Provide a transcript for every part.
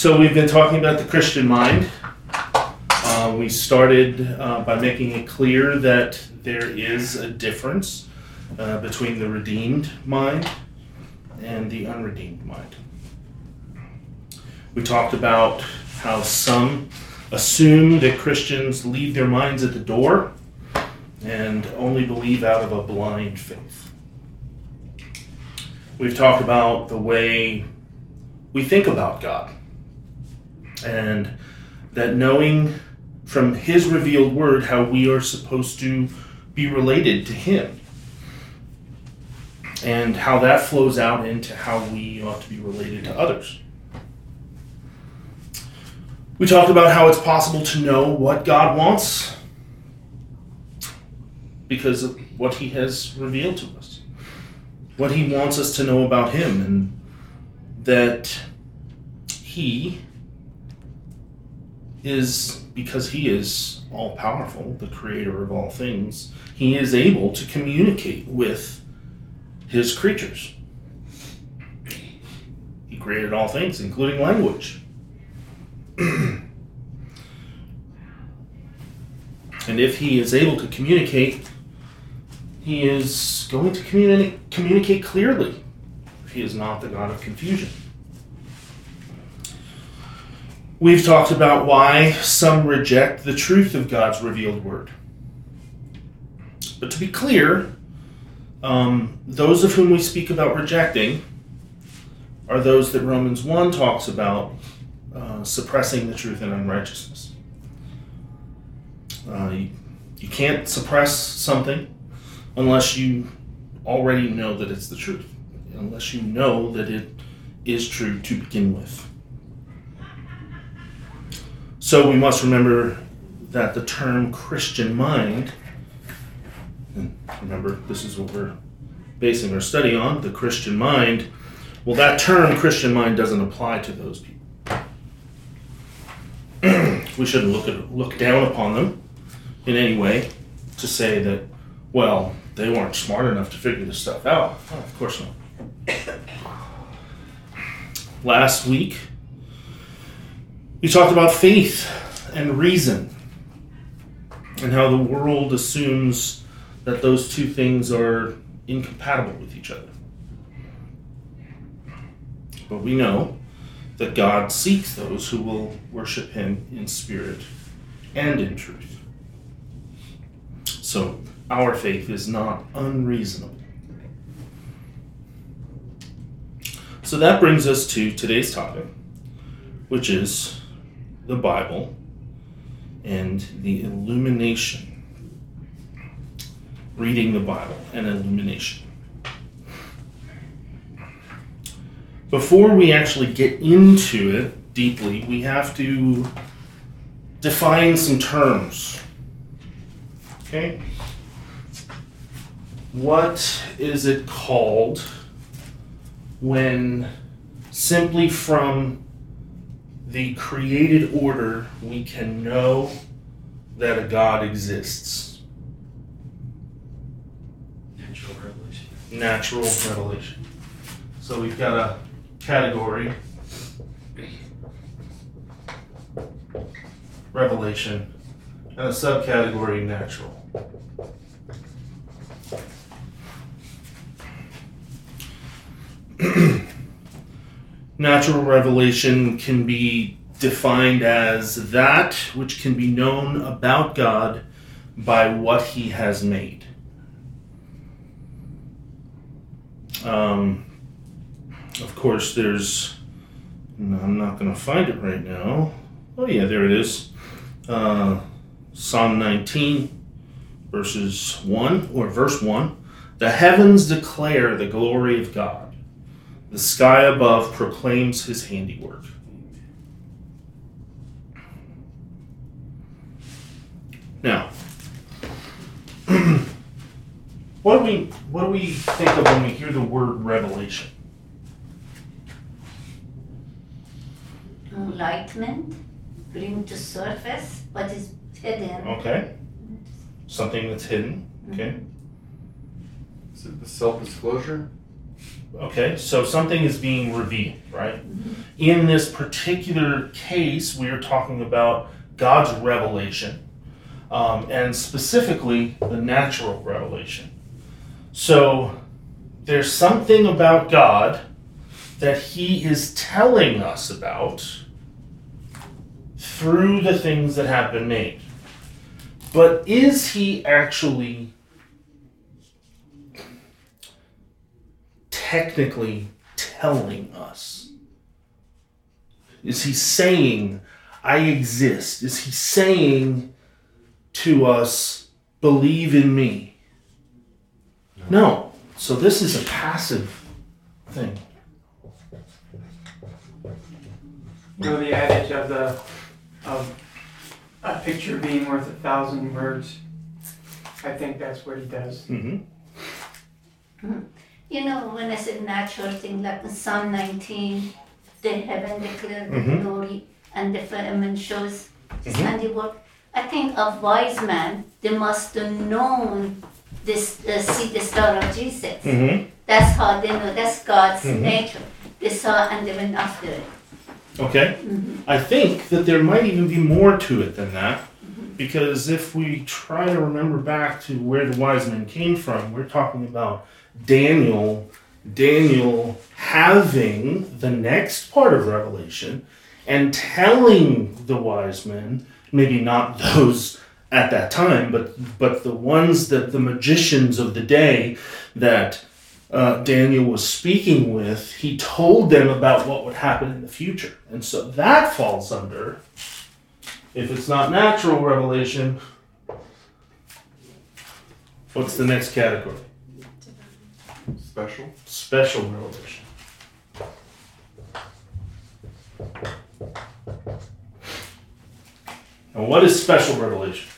So we've been talking about the Christian mind. Uh, we started uh, by making it clear that there is a difference uh, between the redeemed mind and the unredeemed mind. We talked about how some assume that Christians leave their minds at the door and only believe out of a blind faith. We've talked about the way we think about God and that knowing from His revealed word how we are supposed to be related to Him and how that flows out into how we ought to be related to others. We talked about how it's possible to know what God wants because of what He has revealed to us, what He wants us to know about Him, and that He is, because He is all powerful, the creator of all things, He is able to communicate with His creatures. He created all things, including language. and if he is able to communicate, he is going to communi- communicate clearly. He is not the God of confusion. We've talked about why some reject the truth of God's revealed word. But to be clear, um, those of whom we speak about rejecting are those that Romans 1 talks about uh, suppressing the truth in unrighteousness. Uh, you, you can't suppress something unless you already know that it's the truth, unless you know that it is true to begin with. So we must remember that the term Christian mind, and remember this is what we're basing our study on, the Christian mind, well, that term Christian mind doesn't apply to those people. we shouldn't look at look down upon them in any way to say that, well, they weren't smart enough to figure this stuff out. Oh, of course not. Last week, we talked about faith and reason and how the world assumes that those two things are incompatible with each other. But we know that God seeks those who will worship Him in spirit and in truth. So our faith is not unreasonable. So that brings us to today's topic, which is the Bible and the illumination. Reading the Bible and illumination. before we actually get into it deeply, we have to define some terms. Okay? What is it called when simply from the created order we can know that a God exists? Natural revelation. Natural revelation. So we've got a category revelation and a subcategory natural. natural revelation can be defined as that which can be known about God by what he has made. Um, of course, there's. No, I'm not going to find it right now. Oh, yeah, there it is. Uh, Psalm 19, verses 1, or verse 1. The heavens declare the glory of God, the sky above proclaims his handiwork. Now, what do we what do we think of when we hear the word revelation? enlightenment, bring to surface what is hidden. Okay. Something that's hidden. Okay. Is it the self disclosure? Okay, so something is being revealed, right? In this particular case, we are talking about God's revelation, um, and specifically the natural revelation. So there's something about God that He is telling us about through the things that have been made. But is He actually technically telling us? Is he saying, I exist? Is he saying to us, believe in me? No. So this is a passive thing. You know the adage of the of a picture being worth a thousand words. I think that's what he does. Mm-hmm. You know, when I said natural thing, like in Psalm 19, the heaven declared Mhm. glory and the firmament shows his Mhm. handiwork. I think a wise man, they must have known this, uh, see the star of Jesus. Mm-hmm. That's how they know, that's God's Mhm. nature. They saw and they went after it. Okay. Mhm. I think that there might even be more to it than that. Because if we try to remember back to where the wise men came from, we're talking about Daniel, Daniel having the next part of Revelation and telling the wise men, maybe not those at that time, but but the ones that the magicians of the day that uh, Daniel was speaking with, he told them about what would happen in the future. And so that falls under, if it's not natural revelation, what's the next category? Special? Special revelation. And what is special revelation?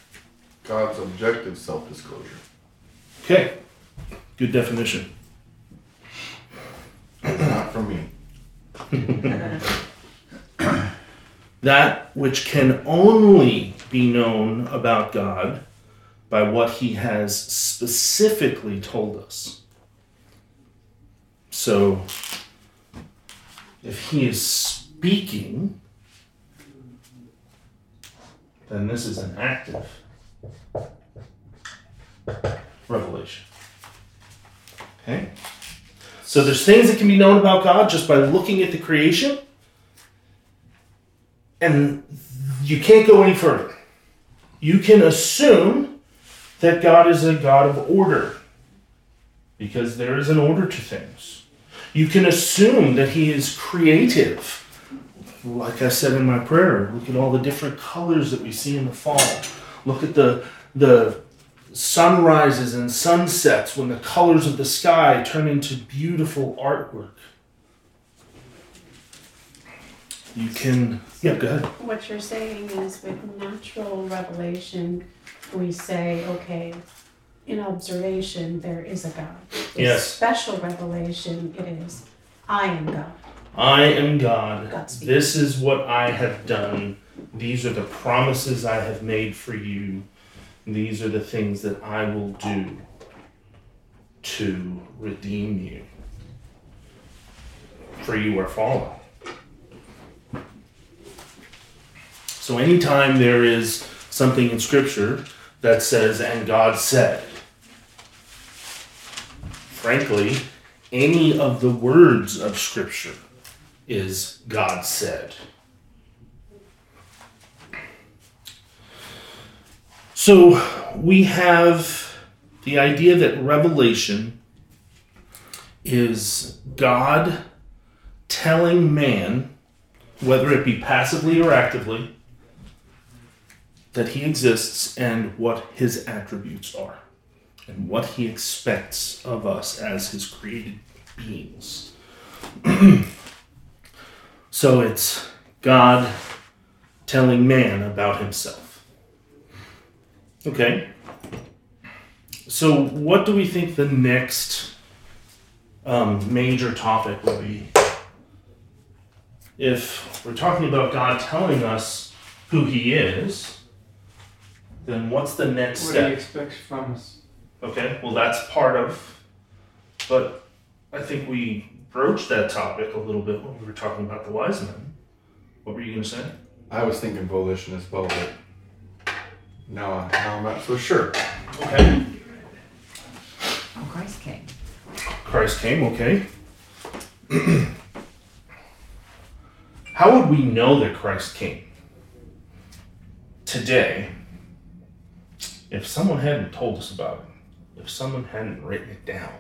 God's objective self disclosure. Okay, good definition. Not from me. that which can only be known about God by what he has specifically told us. So, if he is speaking, then this is an active revelation. Okay? So, there's things that can be known about God just by looking at the creation and you can't go any further. You can assume that God is a God of order because there is an order to things. You can assume that He is creative. Like I said in my prayer, look at all the different colors that we see in the fall. Look at the the sunrises and sunsets when the colors of the sky turn into beautiful artwork. You can yeah, go ahead. What you're saying is with natural revelation, we say, okay, in observation, there is a God. With Yes. Special revelation, it is, I am God. I am God. God. This is what I have done. These are the promises I have made for you. These are the things that I will do to redeem you. For you are fallen. So, anytime there is something in Scripture that says, and God said, frankly, any of the words of Scripture is God said. So we have the idea that revelation is God telling man, whether it be passively or actively, that he exists and what his attributes are and what he expects of us as his created beings. so it's God telling man about himself. Okay. So, what do we think the next um, major topic will be? If we're talking about God telling us who He is, then what's the next step? What he expects from us. Okay, well, that's part of, but I think we broached that topic a little bit when we were talking about the wise men. What were you going to say? I was thinking volition as well, but now, now I'm not so sure. Okay. Oh, Christ came. Christ came, okay. How would we know that Christ came today if someone hadn't told us about it? If someone hadn't written it down?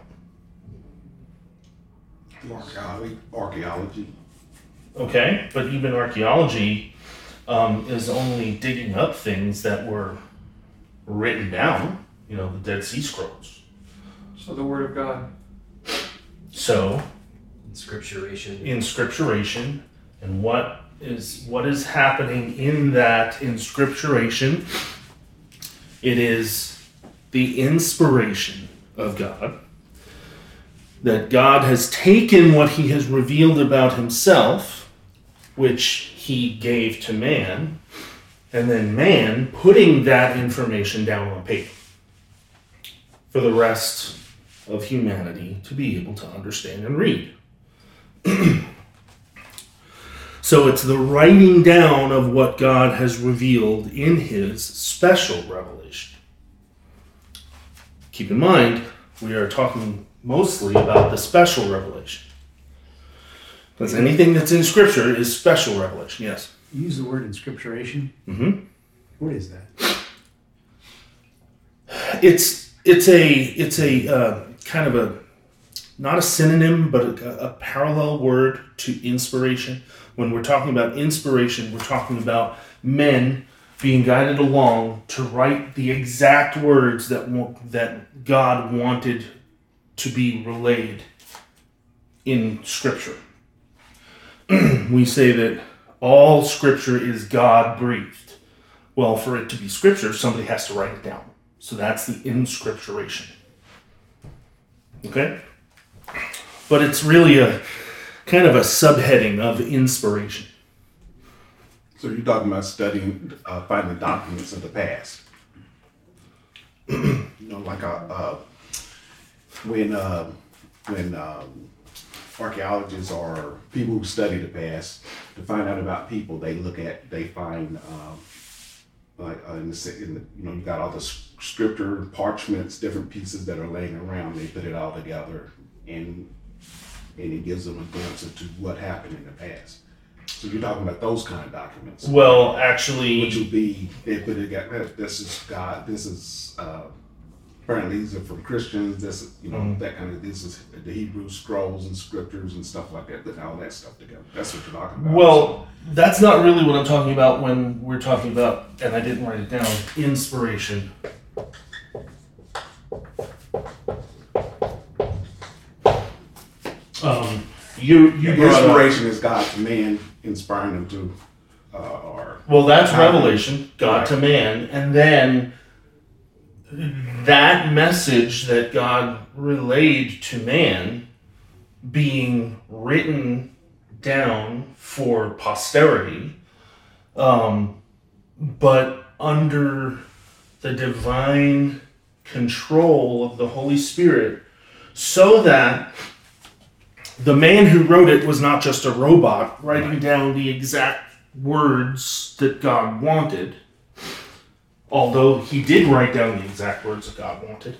Archaeology, archaeology. Okay, but even archaeology um, is only digging up things that were written down, you know, the Dead Sea Scrolls. So the word of God. So, Inscripturation. inscripturation and what is what is happening in that inscripturation it is the inspiration of god that god has taken what he has revealed about himself which he gave to man and then man putting that information down on paper for the rest of humanity to be able to understand and read so it's the writing down of what God has revealed in his special revelation. Keep in mind, we are talking mostly about the special revelation. Because anything that's in Scripture is special revelation, yes. You use the word inscripturation. Mm-hmm. What is that? It's it's a it's a uh, kind of a not a synonym, but a, a parallel word to inspiration. When we're talking about inspiration, we're talking about men being guided along to write the exact words that that God wanted to be relayed in Scripture. we say that all Scripture is God breathed. Well, for it to be Scripture, somebody has to write it down. So that's the inscripturation. Okay? But it's really a kind of a subheading of inspiration. So you're talking about studying, uh, finding documents of the past. you know, like a, uh, when uh, when um, archaeologists or people who study the past to find out about people, they look at they find um, like uh, in the, in the you know you got all the scripture parchments, different pieces that are laying around. They put it all together and and it gives them a glimpse into what happened in the past. So you're talking about those kind of documents. Well, actually, which would be they put it together. This is God. This is uh, apparently these are from Christians. This is, you know Mhm. that kind of this is the Hebrew scrolls and scriptures and stuff like that. Putting all that stuff together. That's what you're talking about. well, that's not really what I'm talking about when we're talking about, and I didn't write it down, inspiration. Um, you you brought up, inspiration is God to man, inspiring them to, uh, or well, that's How- revelation, God to man, and then that message that God relayed to man being written down for posterity, um, but under the divine control of the Holy Spirit, so that the man who wrote it was not just a robot writing down the exact words that God wanted, although he did write down the exact words that God wanted,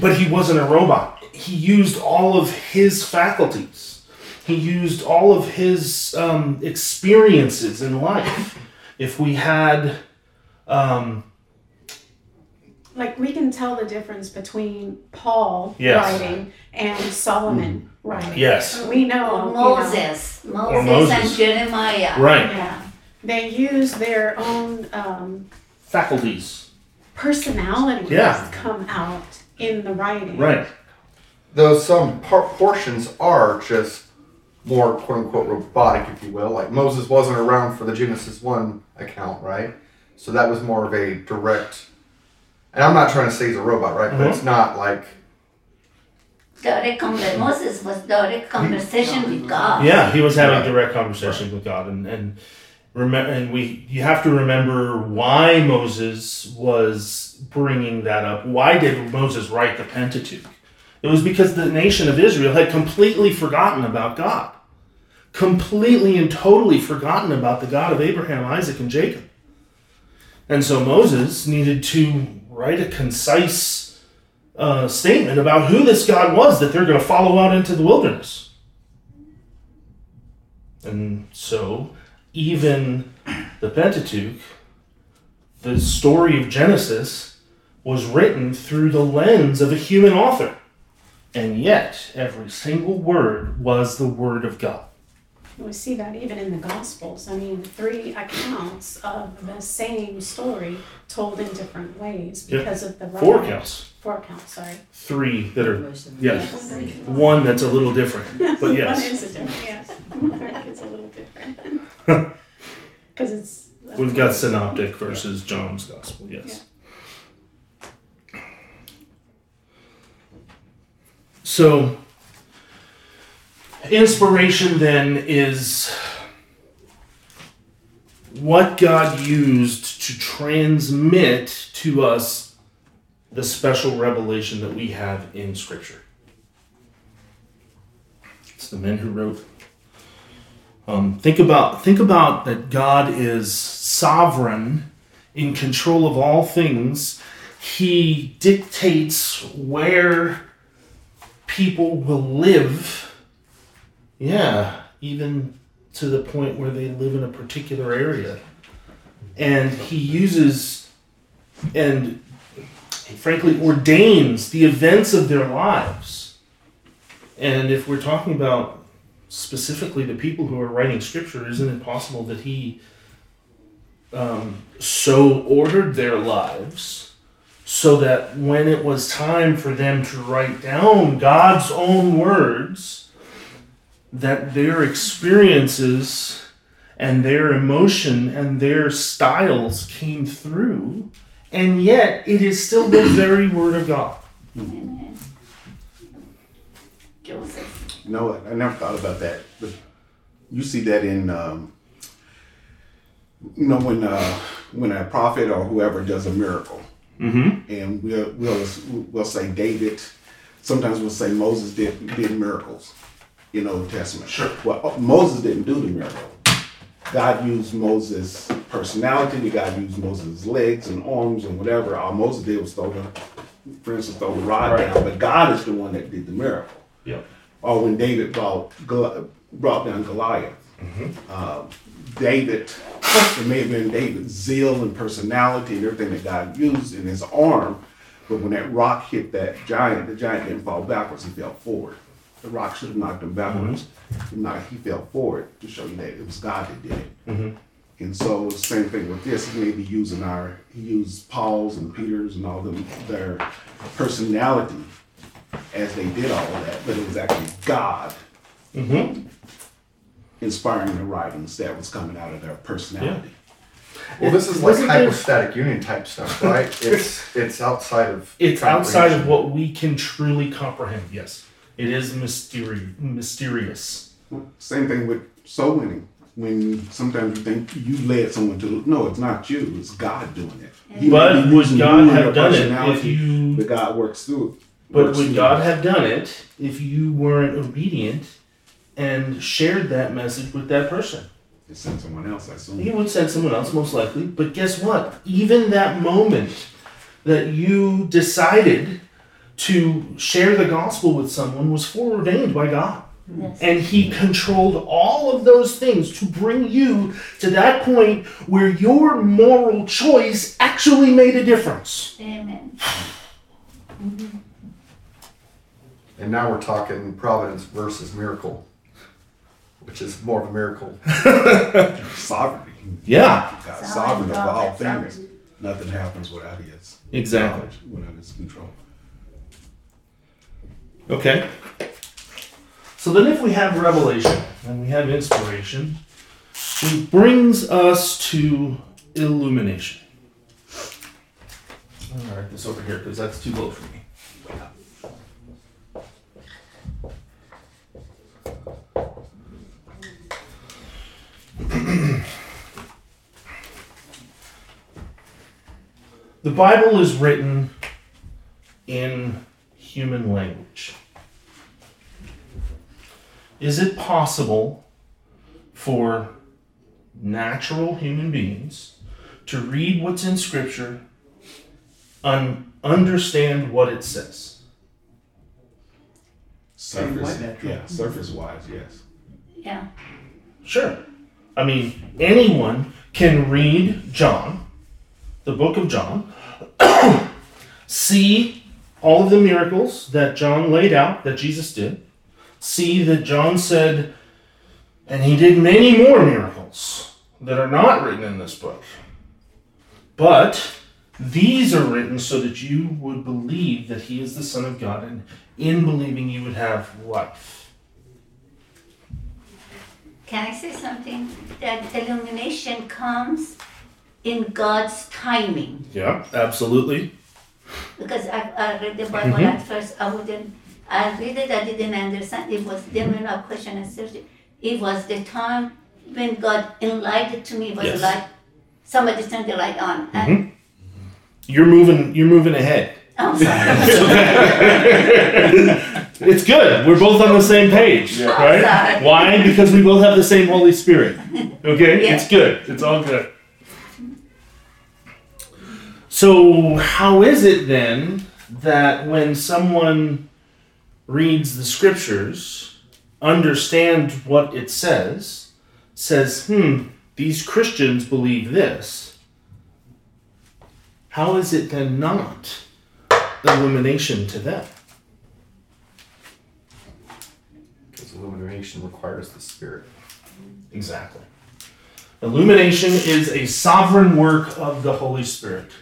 but he wasn't a robot. He used all of his faculties. He used all of his um, experiences in life. If we had, um, Like we can tell the difference between Paul Yes. writing and Solomon writing. yes, We know Or you know, Moses, Moses and Moses. Jeremiah. right, yeah, they use their own um, faculties, personalities Yeah. come out in the writing. right, Though some par- portions are just more quote unquote robotic, if you will. Like Moses wasn't around for the Genesis 1 account, right? So that was more of a direct. And I'm not trying to say he's a robot, right? But mm-hmm. it's not like. Direct conver- Moses was direct conversation with God. Yeah, he was having Right. direct conversation with God, and and remember, and we you have to remember why Moses was bringing that up. Why did Moses write the Pentateuch? It was because the nation of Israel had completely forgotten about God. Completely and totally forgotten about the God of Abraham, Isaac, and Jacob. And so Moses needed to write a concise uh, statement about who this God was that they're going to follow out into the wilderness. And so, even the Pentateuch, the story of Genesis, was written through the lens of a human author. And yet, every single word was the Word of God. We see that even in the Gospels. I mean, three accounts of the same story told in different ways Yeah. because of the Four writer- accounts, Four accounts, sorry. three that are, Most of them. yes, one that's a little different, but yes. One is a different, yes. It's a little different. Because it's. We've got synoptic versus John's Gospel, yes. So, inspiration then is what God used to transmit to us the special revelation that we have in Scripture. It's the men who wrote. Um, think about think about that God is sovereign, in control of all things. He dictates where people will live. Yeah, even to the point where they live in a particular area. And he uses and frankly ordains the events of their lives. And if we're talking about specifically the people who are writing scripture, isn't it possible that he um, so ordered their lives so that when it was time for them to write down God's own words, that their experiences and their emotion and their styles came through, and yet it is still the very word of God. Amen. Joseph. No, I never thought about that. But you see that in, um, you know, when uh, when a prophet or whoever does a miracle, Mm-hmm. and we'll we'll we'll say David. Sometimes we'll say Moses did did miracles in Old Testament. Sure. Well, Moses didn't do the miracle. God used Moses' personality. God used Moses' legs and arms and whatever. All Moses did was throw the, for instance, throw the rod Right. down. But God is the one that did the miracle Yep. or when David brought, brought down Goliath. Uh, David, it may have been David's zeal and personality and everything that God used in his arm, but when that rock hit that giant, the giant didn't fall backwards, he fell forward. The rock should have knocked him backwards. No, he fell forward to show you that it was God that did it. Mhm. And so same thing with this. He may be using our he used Paul's and Peter's and all them their personality as they did all of that, but it was actually God Mm-hmm. inspiring the writings that was coming out of their personality. Well, this is like Wasn't there- hypostatic union type stuff, right? It's it's outside of It's outside of what we can truly comprehend. Yes, it is mysteri- mysterious. Same thing with soul winning. When sometimes you think you led someone to no, it's not you, it's God doing it. He But would God have done it if you? But God works through it. But works would through God it. have done it if you weren't obedient and shared that message with that person? to send someone else? I assume. He would send someone else, most likely. But guess what? Even that moment that you decided to share the gospel with someone was foreordained by God. Yes. And he controlled all of those things to bring you to that point where your moral choice actually made a difference. Amen. Mm-hmm. And now we're talking providence versus miracle, which is more of a miracle. Sovereignty. Yeah, God's sovereign over all things. Nothing happens without his exactly. without his control. Okay. So then, if we have revelation and we have inspiration, it brings us to illumination. I'm gonna write this over here because that's too low for me. The Bible is written in human language. Is it possible for natural human beings to read what's in Scripture and understand what it says? Surface, yeah, surface wise, yes. Yeah. Sure. I mean, anyone can read John, the book of John, see all of the miracles that John laid out that Jesus did, see that John said, and he did many more miracles that are not written in this book. But these are written so that you would believe that he is the Son of God, and in believing you would have life. Can I say something? That illumination comes in God's timing. Yeah, absolutely. Because I, I read the Bible Mhm. at first, I wouldn't, I read it, I didn't understand. It was then a question and answer. It was the time when God enlightened to me, it was Yes. like somebody turned the light on. And Mhm. You're moving. You're moving ahead. I'm sorry. it's good. We're both on the same page, right? Why? Because we both have the same Holy Spirit. Okay, Yeah. it's good. It's all good. So, how is it then that when someone reads the scriptures, understand what it says, says, "Hmm, these Christians believe this." How is it then not illumination to them? Because illumination requires the Spirit. Exactly. Illumination is a sovereign work of the Holy Spirit.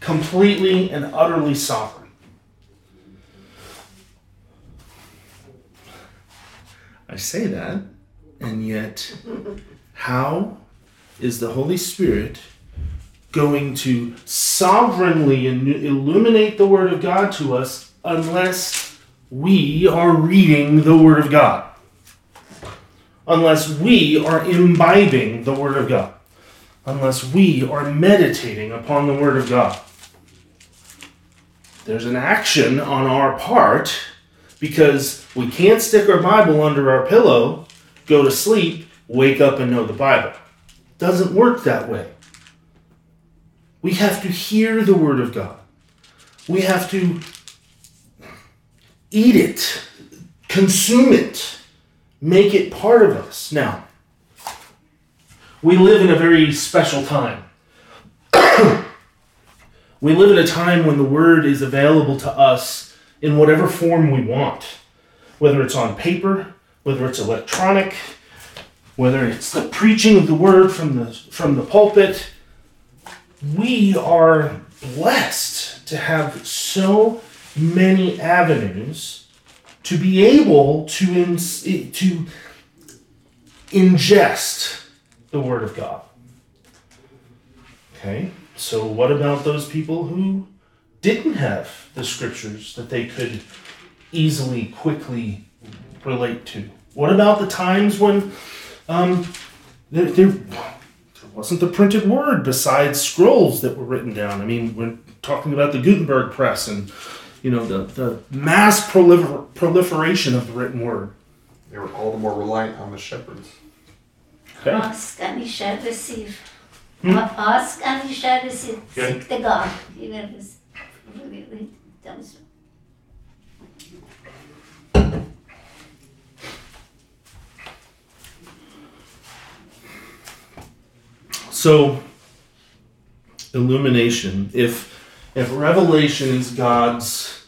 Completely and utterly sovereign. I say that, and yet, how is the Holy Spirit going to sovereignly illu- illuminate the Word of God to us unless we are reading the Word of God? Unless we are imbibing the Word of God? Unless we are meditating upon the Word of God? There's an action on our part because we can't stick our Bible under our pillow, go to sleep, wake up, and know the Bible. It Doesn't work that way. We have to hear the Word of God. We have to eat it, consume it, make it part of us. Now, we live in a very special time. we live in a time when the Word is available to us in whatever form we want, whether it's on paper, whether it's electronic, whether it's the preaching of the Word from the, from the pulpit we are blessed to have so many avenues to be able to ins- to ingest the word of God. Okay? So what about those people who didn't have the scriptures that they could easily quickly relate to? What about the times when um, there, there, there wasn't the printed word besides scrolls that were written down. I mean, we're talking about the Gutenberg press and you know the, the mass prolifer- proliferation of the written word. They were all the more reliant on the shepherds. Okay. Ask and you shall receive. Hmm? Ask and you shall receive. Okay. Seek the God. He will receive. Wait, wait, that was- So illumination, if if revelation is God's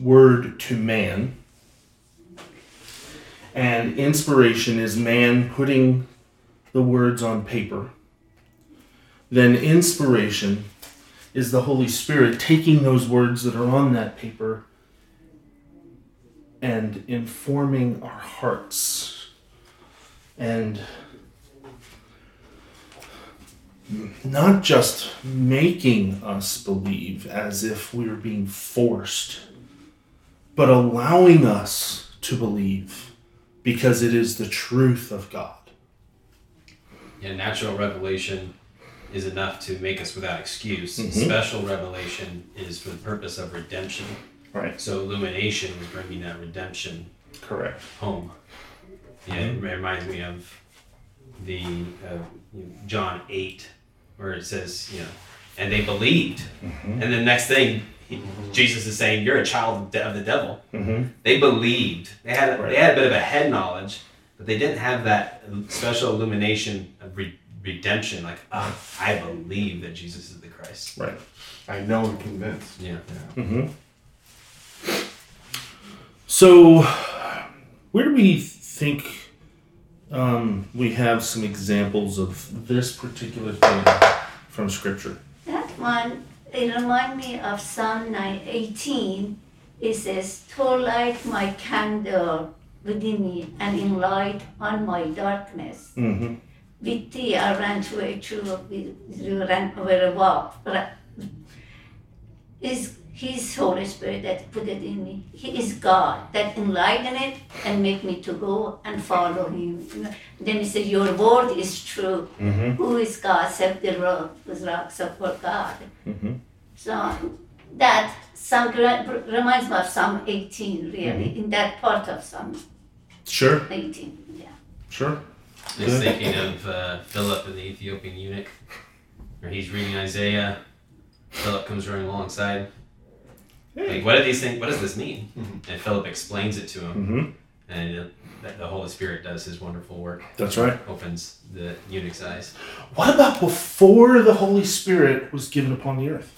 word to man, and inspiration is man putting the words on paper, then inspiration is the Holy Spirit taking those words that are on that paper and informing our hearts and not just making us believe as if we were being forced, but allowing us to believe because it is the truth of God. Yeah, natural revelation is enough to make us without excuse. Mhm. Special revelation is for the purpose of redemption. Right. So illumination is bringing that redemption Correct. home. Yeah, it reminds me of the uh, you know, John eight, where it says, you know, and they believed, and the next thing Jesus is saying, "You're a child of the devil." Mm-hmm. They believed. They had Right. they had a bit of a head knowledge, but they didn't have that special illumination of re- redemption. Like, ah, I believe that Jesus is the Christ. Right. I know and convinced. Yeah. Mm-hmm. So, where do we think um, we have some examples of this particular thing from Scripture? That one, it remind me of Psalm 9, 18. It says, "To light my candle within me and in light on my darkness. Mm-hmm. With thee I ran to a true, with- ran over a wall. Is His Holy Spirit that put it in me. He is God that enlighten it and make me to go and follow Him. Then He said, Your word is true. Mm-hmm. Who is God except the rock, was rock support God. Mm-hmm. So that Psalm reminds me of Psalm 18, really, in that part of Psalm Sure. 18. Yeah. Sure. Just thinking of uh, Philip and the Ethiopian eunuch, where he's reading Isaiah. Philip comes running alongside. Like, what do these things? What does this mean? And Philip explains it to him, Mm-hmm. and uh, that the Holy Spirit does His wonderful work. That's right. Opens the eunuch's eyes. What about before the Holy Spirit was given upon the earth?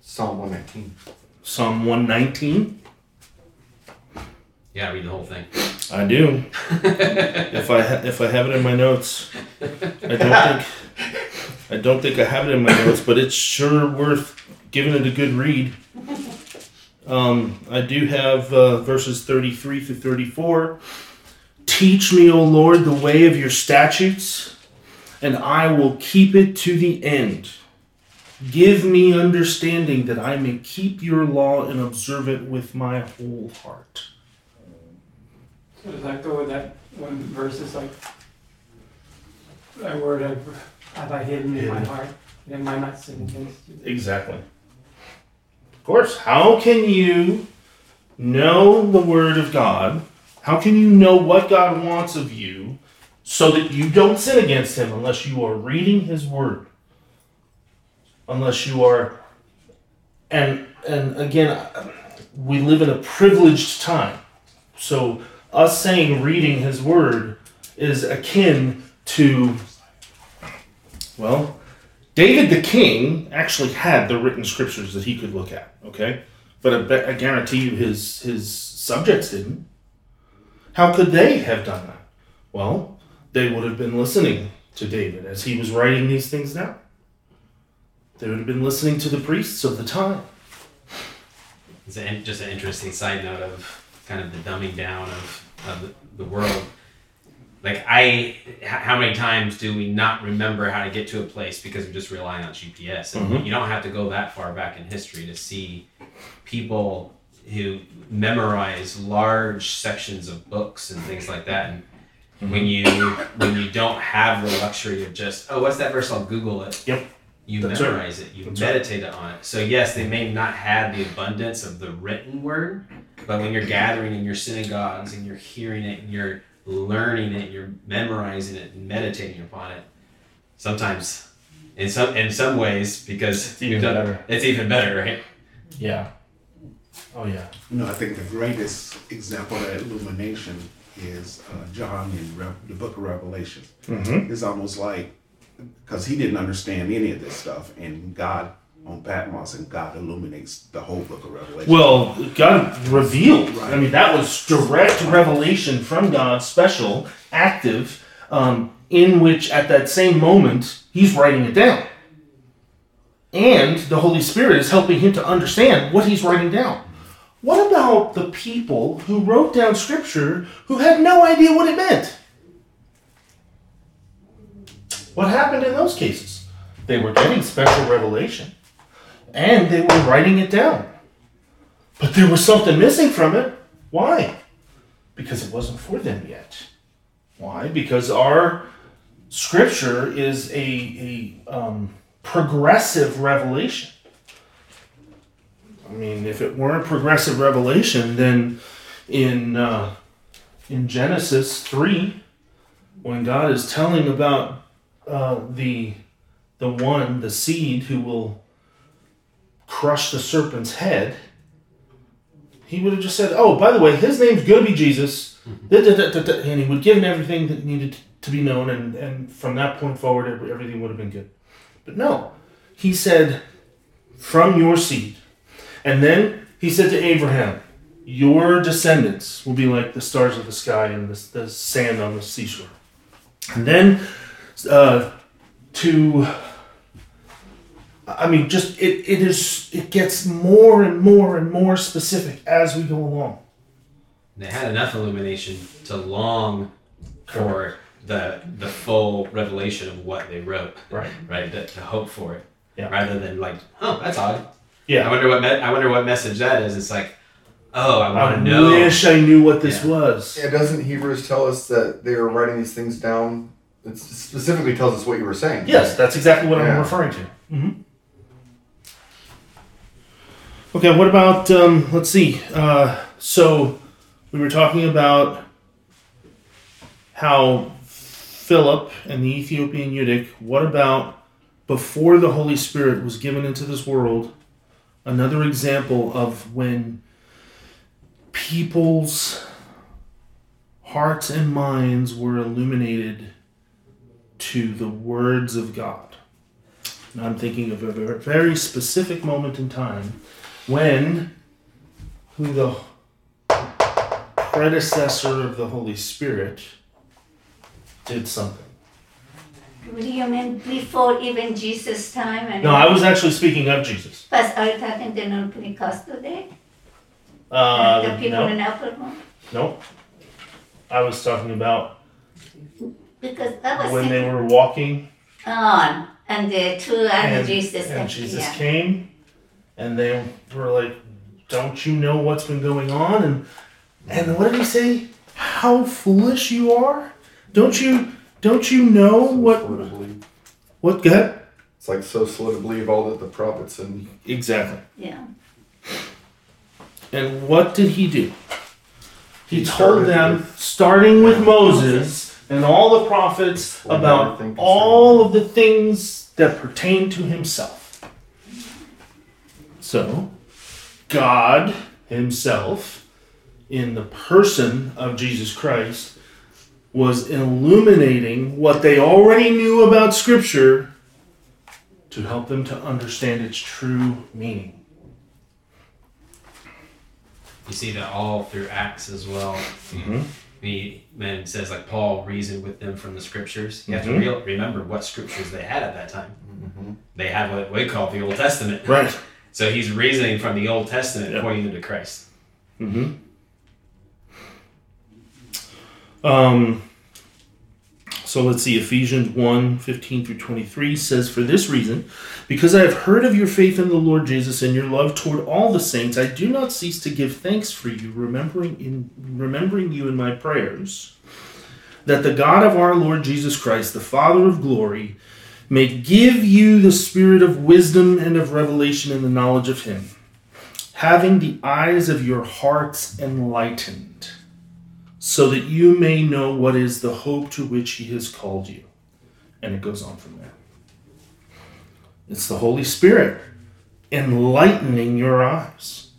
Psalm 119. Psalm 119. Yeah, read the whole thing. I do. if I ha- if I have it in my notes, I don't think I don't think I have it in my notes, but it's sure worth giving it a good read. Um, I do have uh, verses thirty three through thirty four. Teach me, O Lord, the way of your statutes, and I will keep it to the end. Give me understanding that I may keep your law and observe it with my whole heart. So does that go with that one verse is like, thy word have, have I hidden in my heart, that I might not sin against you. Exactly. Of course, how can you know the Word of God? How can you know what God wants of you so that you don't sin against Him unless you are reading His Word? Unless you are. And, and again, we live in a privileged time. So, us saying reading His Word is akin to, well, David the king actually had the written scriptures that he could look at, okay? But I, bet, I guarantee you his, his subjects didn't. How could they have done that? Well, they would have been listening to David as he was writing these things down. They would have been listening to the priests of the time. It's an, just an interesting side note of kind of the dumbing down of, of the, the world. Like I, how many times do we not remember how to get to a place because we're just relying on GPS? And Mhm. you don't have to go that far back in history to see people who memorize large sections of books and things like that. And when you when you don't have the luxury of just oh what's that verse? I'll Google it. Yep. You That's right. memorize it. You That's right. meditate on it. So yes, they may not have the abundance of the written word, but when you're gathering in your synagogues and you're hearing it and you're learning it, you're memorizing it and meditating upon it, sometimes in some in some ways because It's even done- better. It's even better, right? Yeah. Oh, yeah. You know, I think the greatest example of illumination is uh, John in Re- the book of Revelation. Mm-hmm. It's almost like, because he didn't understand any of this stuff, and God on Patmos, and God illuminates the whole book of Revelation. Well, God revealed. Right. I mean, that was direct revelation from God, special, active, um, in which at that same moment he's writing it down. And the Holy Spirit is helping him to understand what he's writing down. What about the people who wrote down scripture who had no idea what it meant? What happened in those cases? They were getting special revelation and they were writing it down. But there was something missing from it. Why? Because it wasn't for them yet. Why? Because our Scripture is a, a um, progressive revelation. I mean, if it weren't progressive revelation, then in uh, in Genesis three, when God is telling about uh, the the one, the seed who will crush the serpent's head, he would have just said, "Oh, by the way, his name's going to be Jesus," da, and he would give him everything that needed to be known, and, and from that point forward, everything would have been good. But no, he said, "From your seed," and then he said to Abraham, "Your descendants will be like the stars of the sky and the, the sand on the seashore." And then uh, to I mean, just it, it is it gets more and more and more specific as we go along. They had enough illumination to long for the the full revelation of what they wrote, Right. right? To, to hope for it, Yeah. rather than like, oh, that's odd. Yeah. I Yeah. wonder what me- I wonder what message that is. It's like, oh, I want to know. wish I knew what this Yeah. was. Yeah, doesn't Hebrews tell us that they were writing these things down? It specifically tells us what you were saying. Yes, that's exactly what I'm referring to. hmm Okay, what about um, let's see. Uh, so we were talking about how Philip and the Ethiopian eunuch. What about before the Holy Spirit was given into this world? Another example of when people's hearts and minds were illuminated to the words of God. And I'm thinking of a very specific moment in time when who the predecessor of the Holy Spirit did something. What do you mean before even Jesus' time? And No, I was actually speaking of Jesus. But are you talking the non-Pentecostal day? Uh, the people no, in Room? no. I was talking about Because I was when they were walking on and the two and, and, Jesus and Jesus yeah. came and they were like don't you know what's been going on? And and what did he say? How foolish you are? Don't you don't you know what Slow to believe. what good It's like so slow to believe all that the prophets and exactly. Yeah. and what did he do? He, He told them with- starting with moses and all the prophets about all of the things that pertain to himself so God Himself, in the person of Jesus Christ, was illuminating what they already knew about Scripture to help them to understand its true meaning. You see that all through Acts as well. Mhm. He man it says like Paul reasoned with them from the scriptures. You have Mhm. to real, remember what scriptures they had at that time. They had what we call the Old Testament. Right. So he's reasoning from the Old Testament, pointing them to Christ. Mm-hmm. Um, so let's see, Ephesians 1 15 through 23 says, For this reason, because I have heard of your faith in the Lord Jesus and your love toward all the saints, I do not cease to give thanks for you, remembering in remembering you in my prayers, that the God of our Lord Jesus Christ, the Father of glory, may give you the spirit of wisdom and of revelation in the knowledge of him having the eyes of your hearts enlightened, so that you may know what is the hope to which he has called you. And it goes on from there. It's the Holy Spirit enlightening your eyes.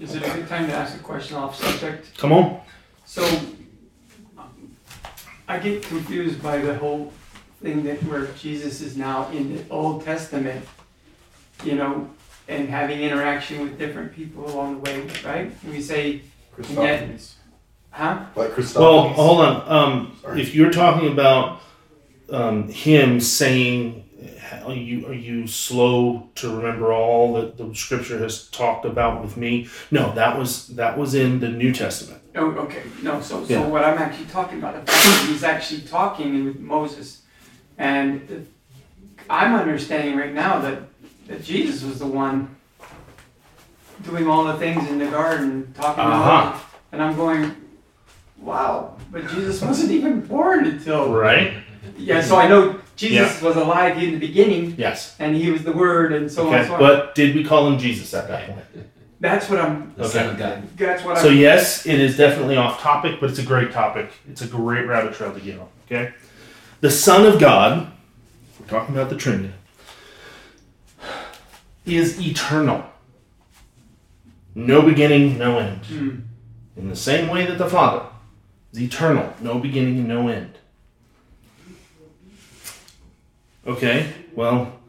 Is it a good time to ask a question off subject? Come on. So, I get confused by the whole thing that where Jesus is now in the Old Testament, you know, and having interaction with different people along the way, right? And we say, Christophanies. huh? Like Well, hold on. Um, Sorry. if you're talking about um, him saying, are you, are you slow to remember all that the scripture has talked about with me? No, that was that was in the New Testament. Oh, okay, no, so, Yeah. so what I'm actually talking about, the fact that he's actually talking with Moses. And I'm understanding right now that, that Jesus was the one doing all the things in the garden, talking to Uh-huh. Moses. And I'm going, wow, but Jesus wasn't even born until, Right? Yeah, so I know Jesus was alive in the beginning, Yes. and he was the Word, and so on and Okay. so on. But did we call him Jesus at that point? that's what I'm. The Son of God. That's what So I'm. yes, it is definitely off topic, but it's a great topic. It's a great rabbit trail to get on. Okay, the Son of God. We're talking about the Trinity. Is eternal. No beginning, no end. Hmm. In the same way that the Father is eternal, no beginning and no end. Okay, well,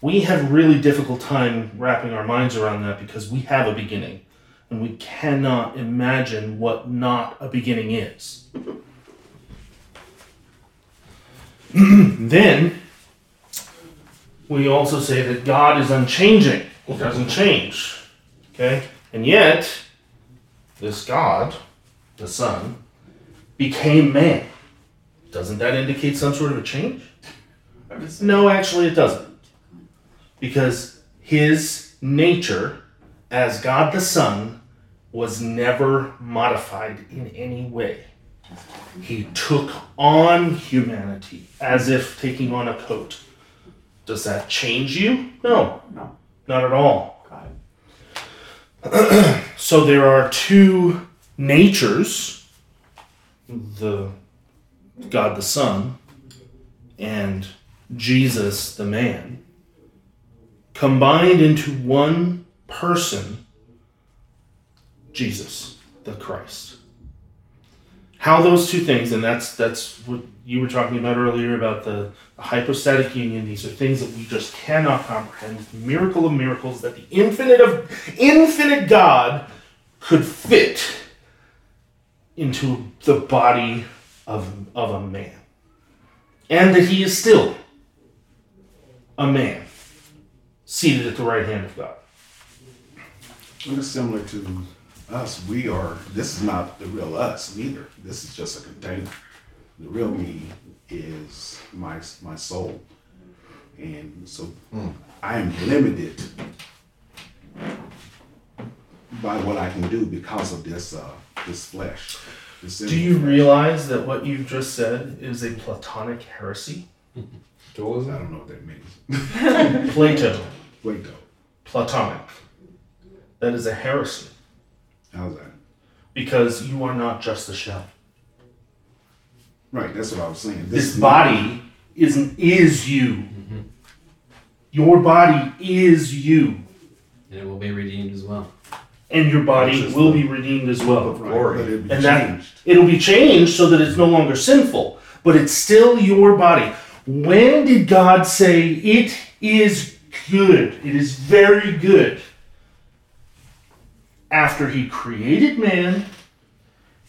we have a really difficult time wrapping our minds around that because we have a beginning and we cannot imagine what not a beginning is. then we also say that God is unchanging. He doesn't change. Okay? And yet, this God, the Son, became man. Doesn't that indicate some sort of a change? No, actually, it doesn't. Because his nature as God the Son was never modified in any way. He took on humanity as if taking on a coat. Does that change you? No. No. Not at all. So there are two natures the God the Son and Jesus the man combined into one person Jesus the Christ how those two things and that's that's what you were talking about earlier about the, the hypostatic union these are things that we just cannot comprehend miracle of miracles that the infinite of infinite God could fit into the body of, of a man. And that he is still a man seated at the right hand of God. It's similar to us. We are, this is not the real us neither. This is just a container. The real me is my, my soul. And so I am limited by what I can do because of this, uh, this flesh. this Do you flesh. realize that what you've just said is a Platonic heresy? I don't know what that means. Plato, Wait though, Platonic. That is a heresy how's that? because you are not just the shell. Right, that's what I was saying. This is body isn't is you. Mm-hmm. Your body is you. And it will be redeemed as well. and your body will the be redeemed as well. Right, glory. but it'd be And that- changed. It'll be changed so that it's no longer sinful, but it's still your body. When did God say it is good? It is very good. After he created man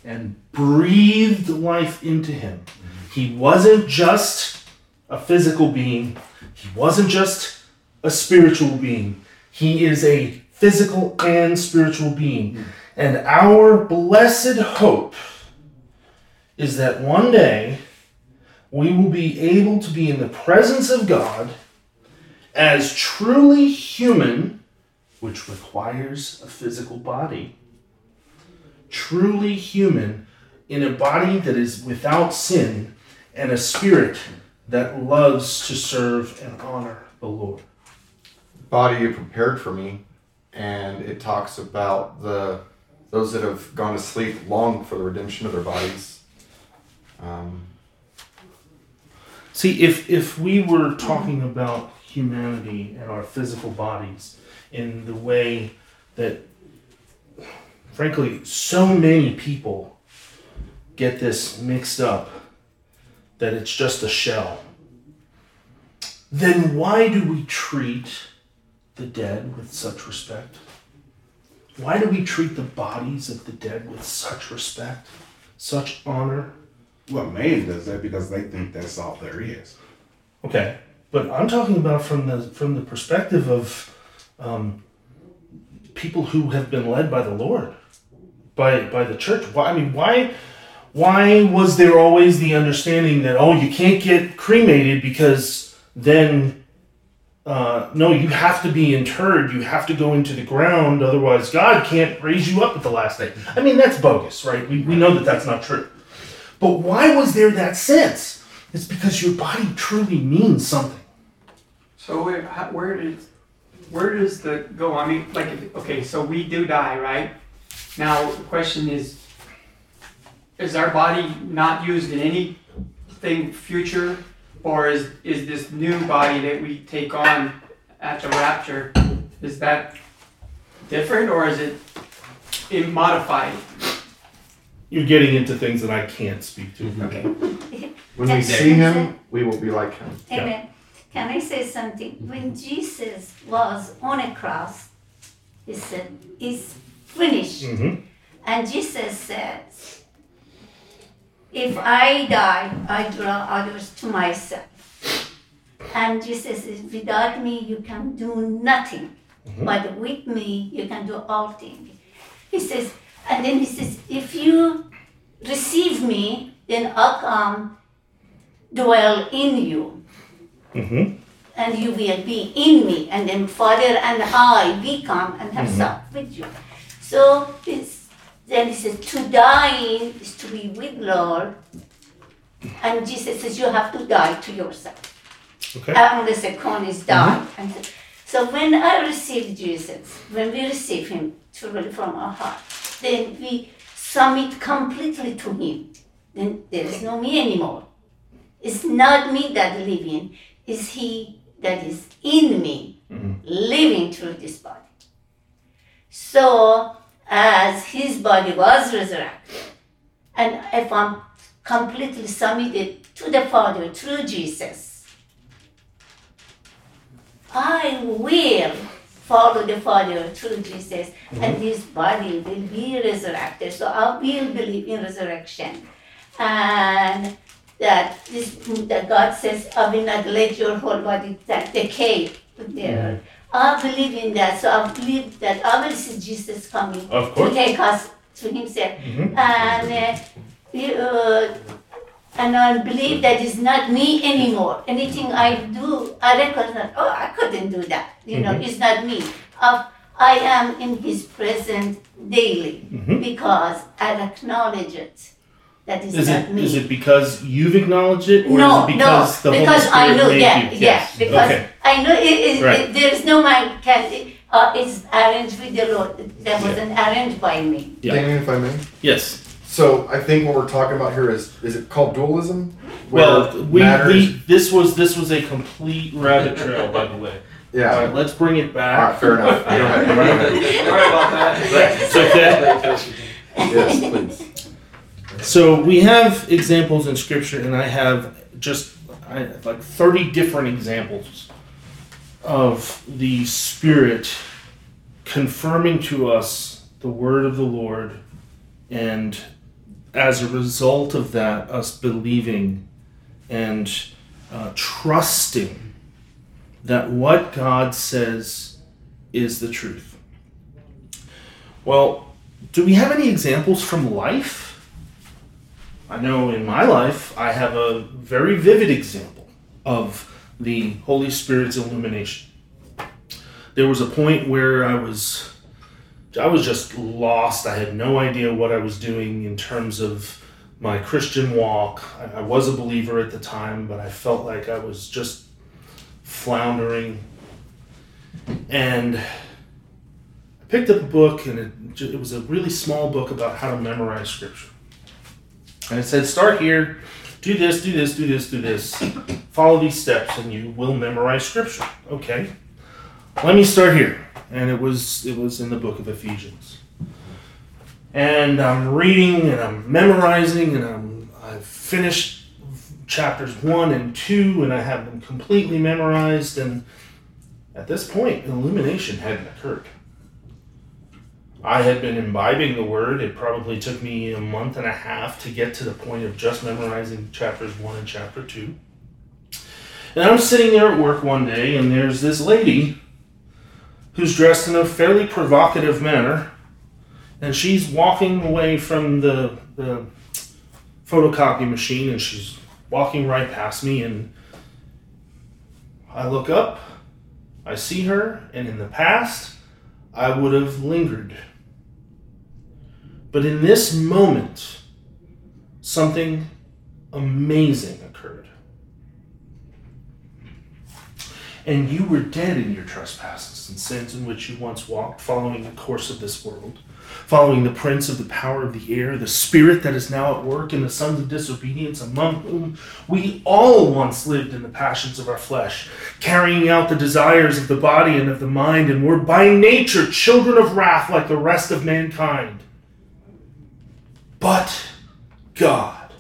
and breathed life into him. He wasn't just a physical being, he wasn't just a spiritual being. He is a physical and spiritual being. And our blessed hope is that one day we will be able to be in the presence of God as truly human, which requires a physical body. Truly human in a body that is without sin and a spirit that loves to serve and honor the Lord. body you prepared for me and it talks about the those that have gone to sleep long for the redemption of their bodies um, See, if if we were talking about humanity and our physical bodies in the way that, frankly, so many people get this mixed up, that it's just a shell, then why do we treat the dead with such respect? Why do we treat the bodies of the dead with such respect, such honor? Well, man does that because they think that's all there is. Okay, but I'm talking about from the from the perspective of um, people who have been led by the Lord, by by the church. Why? I mean, why? Why was there always the understanding that oh, you can't get cremated because then uh, no, you have to be interred. You have to go into the ground, otherwise God can't raise you up at the last day. I mean, that's bogus, right? We we know that that's not true. But why was there that sense? It's because your body truly means something. So where, how- where does, where does the go? I mean, like, if- okay, so we do die, right? Now, the question is, is our body not used in anything future? Or is, is this new body that we take on at the rapture, is that different or is it in modified? You're getting into things that I can't speak to. Mm-hmm. Okay. When we see him, we will be like him. Amen. Can I say something? When Jesus was on a cross, he said, It's finished. Mm-hmm. And Jesus said, If I die, I draw others to myself. And Jesus says, Without me, you can do nothing. But with me, you can do all things. He says, and then he says, If you receive me, then I'll come dwell in you Mm-hmm. and you will be in me, and then Father and I, we come and have Mhm. sup with you. So it's, then he says, to dying is to be with Lord, and Jesus says you have to die to yourself. Okay. Unless the con is died. And so- so when I receive Jesus, when we receive Him truly from our heart, then we submit completely to Him. Then there is no me anymore. It's not me that living, it's He that is in me, Mhm. living through this body. So, as His body was resurrected, and if I'm completely submitted to the Father through Jesus, I will follow the Father through Jesus, and this body will be resurrected. So I will believe in resurrection, and that this that God says, "I will not let your whole body that decay there." I believe in that, so I believe that I will see Jesus coming Of to take us to Himself, Mhm. and uh, uh, and I believe that it's not me anymore. Anything I do, I recognize, oh, I couldn't do that. You know, Mhm. it's not me. Uh, I am in His presence daily Mhm. because I acknowledge it. That is, Is not it me. is it because you've acknowledged it, or no, is it because no, the because Holy I know, made yeah, you? yeah, because Okay. I know it, it, Right. it- there is no man can. Uh, it's arranged with the Lord. That wasn't arranged by me. Yeah. Damien, if I may. Yes. So I think what we're talking about here is is it called dualism? Well, we, we this was this was a complete rabbit trail, by the way. yeah. All right, let's bring it back. right, fair enough. Go ahead. Go ahead. Sorry about that. It's okay. Yes, please. So we have examples in scripture, and I have just I, like thirty different examples of the Spirit confirming to us the word of the Lord, and as a result of that, us believing and uh, trusting that what God says is the truth. Well, do we have any examples from life? I know in my life I have a very vivid example of the Holy Spirit's illumination. There was a point where I was I was just lost. I had no idea what I was doing in terms of my Christian walk. I, I was a believer at the time, but I felt like I was just floundering. And I picked up a book, and it, it was a really small book about how to memorize scripture. And it said, start here, do this, do this, do this, do this. Follow these steps, and you will memorize scripture. Okay. Let me start here. And it was it was in the book of Ephesians. And I'm reading and I'm memorizing and I'm I've finished chapters one and two and I have them completely memorized and at this point illumination hadn't occurred. I had been imbibing the word. It probably took me a month and a half to get to the point of just memorizing chapters one and chapter two. And I'm sitting there at work one day, and there's this lady who's dressed in a fairly provocative manner, and she's walking away from the, the photocopy machine, and she's walking right past me, and I look up, I see her, and in the past, I would have lingered. But in this moment, something amazing occurred. And you were dead in your trespasses and sins in which you once walked, following the course of this world, following the prince of the power of the air, the spirit that is now at work in the sons of disobedience, among whom we all once lived in the passions of our flesh, carrying out the desires of the body and of the mind, and were by nature children of wrath like the rest of mankind. But God,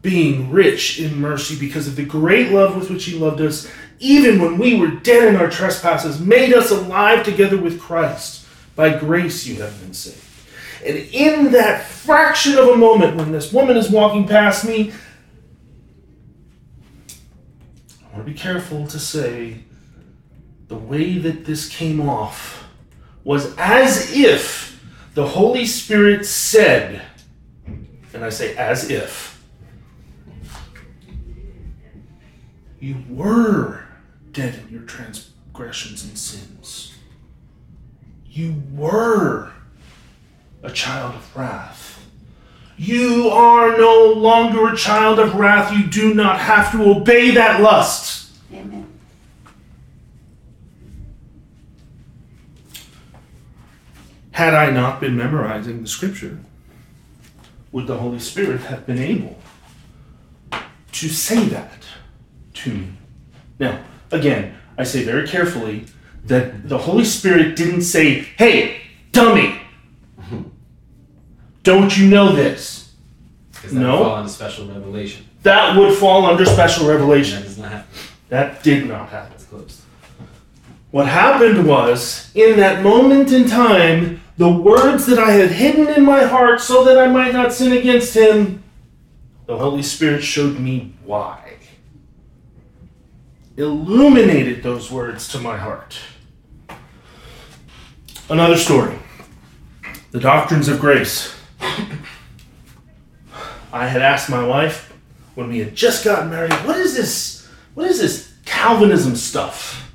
being rich in mercy because of the great love with which He loved us, even when we were dead in our trespasses, made us alive together with Christ. By grace you have been saved. And in that fraction of a moment when this woman is walking past me, I want to be careful to say the way that this came off was as if the Holy Spirit said, and I say as if, you were dead in your transgressions and sins. You were a child of wrath. You are no longer a child of wrath. You do not have to obey that lust. Amen. Had I not been memorizing the scripture, would the Holy Spirit have been able to say that to me? Now, again, I say very carefully that the Holy Spirit didn't say, hey, dummy, don't you know this? Because that No. would fall under special revelation. That would fall under special revelation. That does not happen. That did not happen. That's closed. What happened was, in that moment in time, the words that I had hidden in my heart so that I might not sin against him, the Holy Spirit showed me why. Illuminated those words to my heart. Another story the doctrines of grace. I had asked my wife when we had just gotten married, what is this? What is this Calvinism stuff?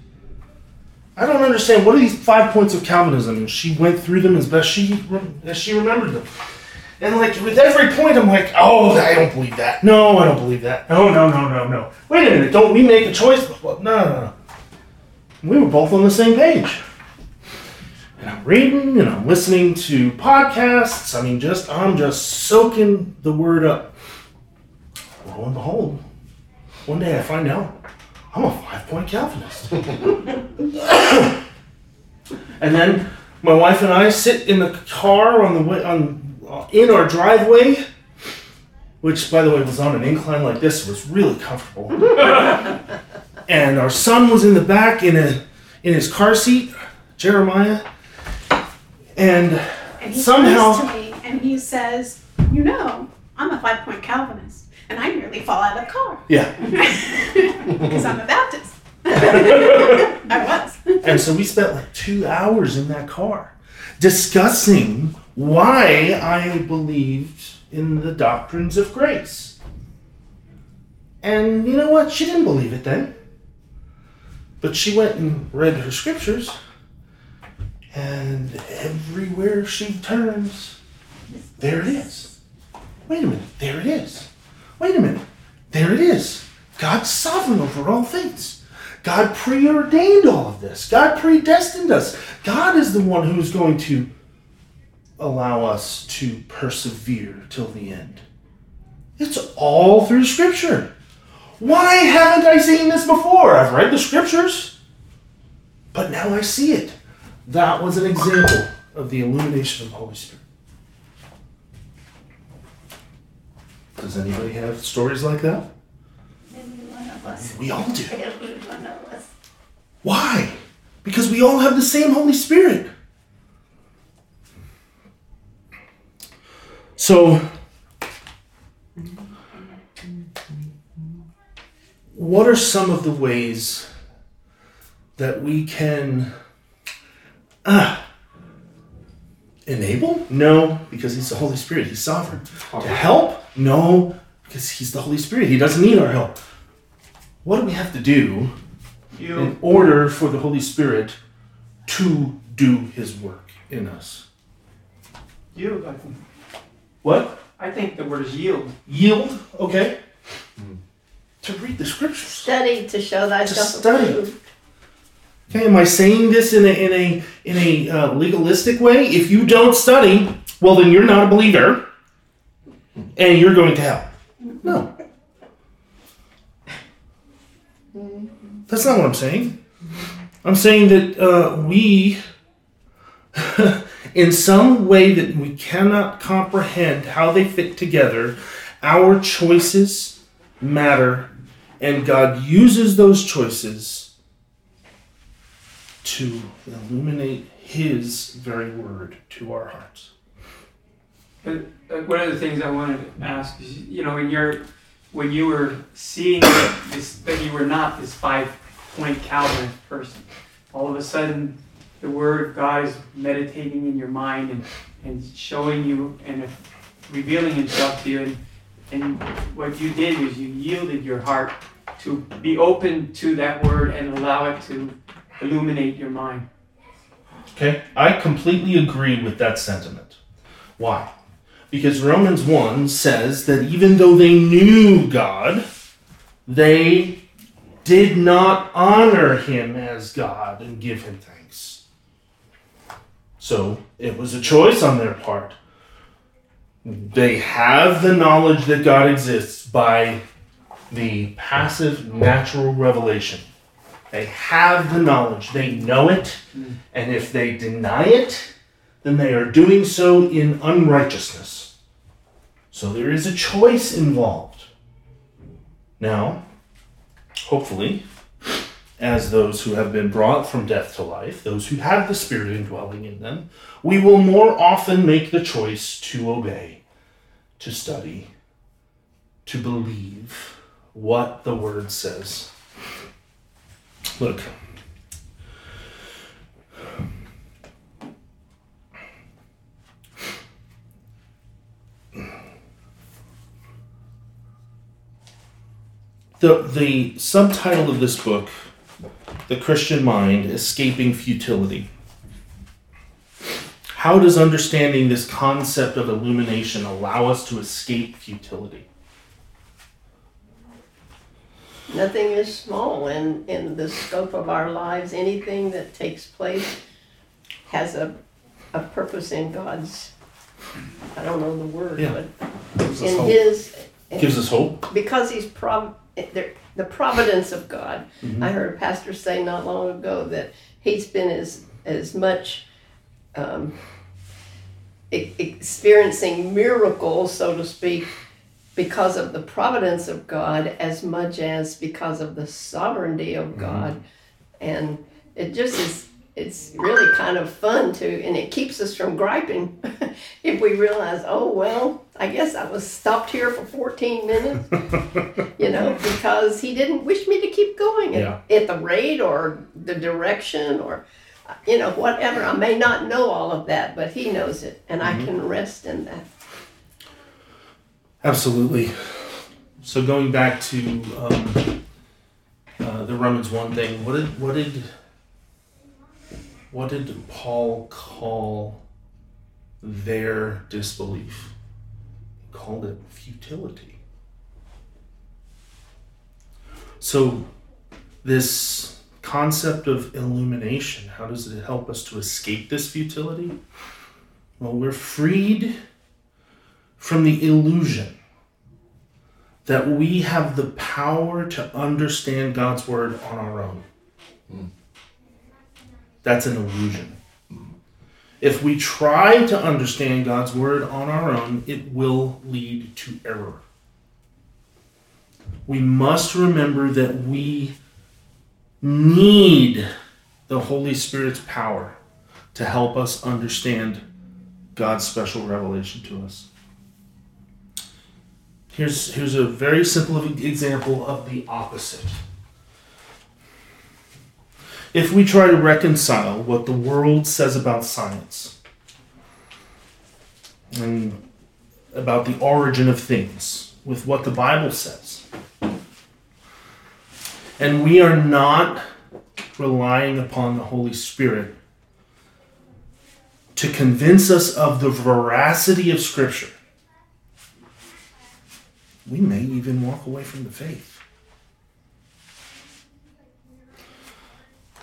I don't understand. What are these five points of Calvinism? And she went through them as best she as she remembered them. And like with every point, I'm like, oh, I don't believe that. No, I don't believe that. No, no, no, no, no. Wait a minute. Don't we make a choice? No, no, no. We were both on the same page. And I'm reading and I'm listening to podcasts. I mean, just I'm just soaking the word up. Lo and behold, one day I find out I'm a five point Calvinist. and then my wife and I sit in the car on the way on uh, in our driveway, which by the way was on an incline like this. Was really comfortable. and our son was in the back in a in his car seat, Jeremiah. And And he Somehow- comes to me and he says, You know, I'm a five point Calvinist and I nearly fall out of the car yeah, because I'm a Baptist. I was. and so we spent like two hours in that car discussing why I believed in the doctrines of grace. And you know what? She didn't believe it then. But she went and read her scriptures, and everywhere she turns, there it is. Wait a minute, there it is. Wait a minute, there it is. God's sovereign over all things. God preordained all of this. God predestined us. God is the one who's going to allow us to persevere till the end. It's all through Scripture. Why haven't I seen this before? I've read the Scriptures, but now I see it. That was an example of the illumination of the Holy Spirit. Does anybody have stories like that? Every one of us. We all do. Every one of us. Why? Because we all have the same Holy Spirit. So, what are some of the ways that we can ah, enable? No, because He's the Holy Spirit. He's sovereign. To help? No, because He's the Holy Spirit. He doesn't need our help. What do we have to do You in order for the Holy Spirit to do His work in us? Yield, I think. What? I think the word is yield. Yield? Okay. Hmm. to read the scriptures. Study to show thyself study. approved. Okay, am I saying this in a in a in a uh, legalistic way? If you don't study, well, then you're not a believer, and you're going to hell. No, that's not what I'm saying. I'm saying that uh, we, in some way that we cannot comprehend how they fit together, our choices matter, and God uses those choices to illuminate His very word to our hearts. But one of the things I wanted to ask is, you know, when you're when you were seeing this that you were not this five point Calvinist person, all of a sudden the Word of God is meditating in your mind and, and showing you and revealing Himself to you, and, and what you did was you yielded your heart to be open to that Word and allow it to illuminate your mind. Okay, I completely agree with that sentiment. Why? Because Romans 1 says that even though they knew God, they did not honor him as God and give him thanks. So it was a choice on their part. They have the knowledge that God exists by the passive natural revelation. They have the knowledge, they know it, hmm. and if they deny it, then they are doing so in unrighteousness. So there is a choice involved. Now, hopefully, as those who have been brought from death to life, those who have the Spirit indwelling in them, we will more often make the choice to obey, to study, to believe what the Word says. Look. The, the subtitle of this book, The Christian Mind Escaping Futility. How does understanding this concept of illumination allow us to escape futility? Nothing is small in, in the scope of our lives. Anything that takes place has a, a purpose in God's, I don't know the word, Yeah. but in hope. His. Gives us hope. Because He's prov, the, providence of God. Mhm. I heard a pastor say not long ago that he's been as, as much um, experiencing miracles, so to speak, because of the providence of God as much as because of the sovereignty of mm-hmm. God. And it just is, it's really kind of fun to, and it keeps us from griping if we realize, oh, well, I guess I was stopped here for 14 minutes, you know, because he didn't wish me to keep going at, Yeah. at the rate or the direction or, you know, whatever. I may not know all of that, but he knows it, and I mm-hmm. can rest in that. Absolutely. So going back to um, uh, the Romans one thing, what did what did what did Paul call their disbelief? He called it futility. So this concept of illumination, how does it help us to escape this futility? Well, we're freed from the illusion that we have the power to understand God's word on our own. Hmm. That's an illusion. If we try to understand God's word on our own, it will lead to error. We must remember that we need the Holy Spirit's power to help us understand God's special revelation to us. Here's, here's a very simple example of the opposite. If we try to reconcile what the world says about science and about the origin of things with what the Bible says, and we are not relying upon the Holy Spirit to convince us of the veracity of Scripture, we may even walk away from the faith.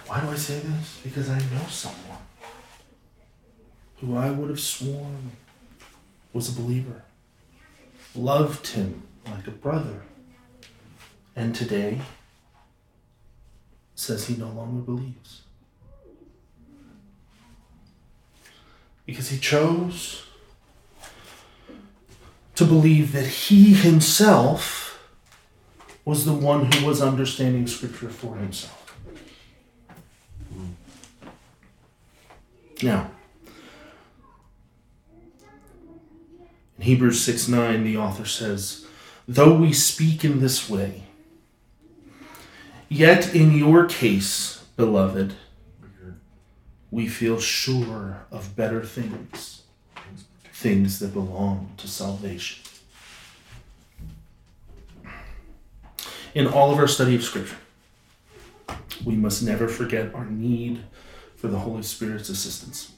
Why do I say this? Because I know someone who I would have sworn was a believer, loved him like a brother, and today says he no longer believes. Because he chose to believe that he himself was the one who was understanding Scripture for himself. Now, in Hebrews 6 9, the author says, Though we speak in this way, yet in your case, beloved, we feel sure of better things, things that belong to salvation. In all of our study of Scripture, we must never forget our need for the Holy Spirit's assistance.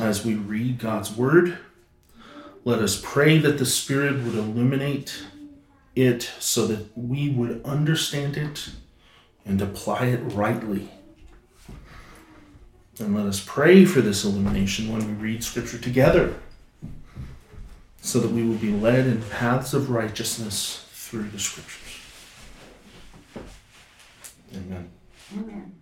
As we read God's Word, let us pray that the Spirit would illuminate it so that we would understand it and apply it rightly. And let us pray for this illumination when we read Scripture together so that we will be led in paths of righteousness through the Scriptures. Amen. Amen.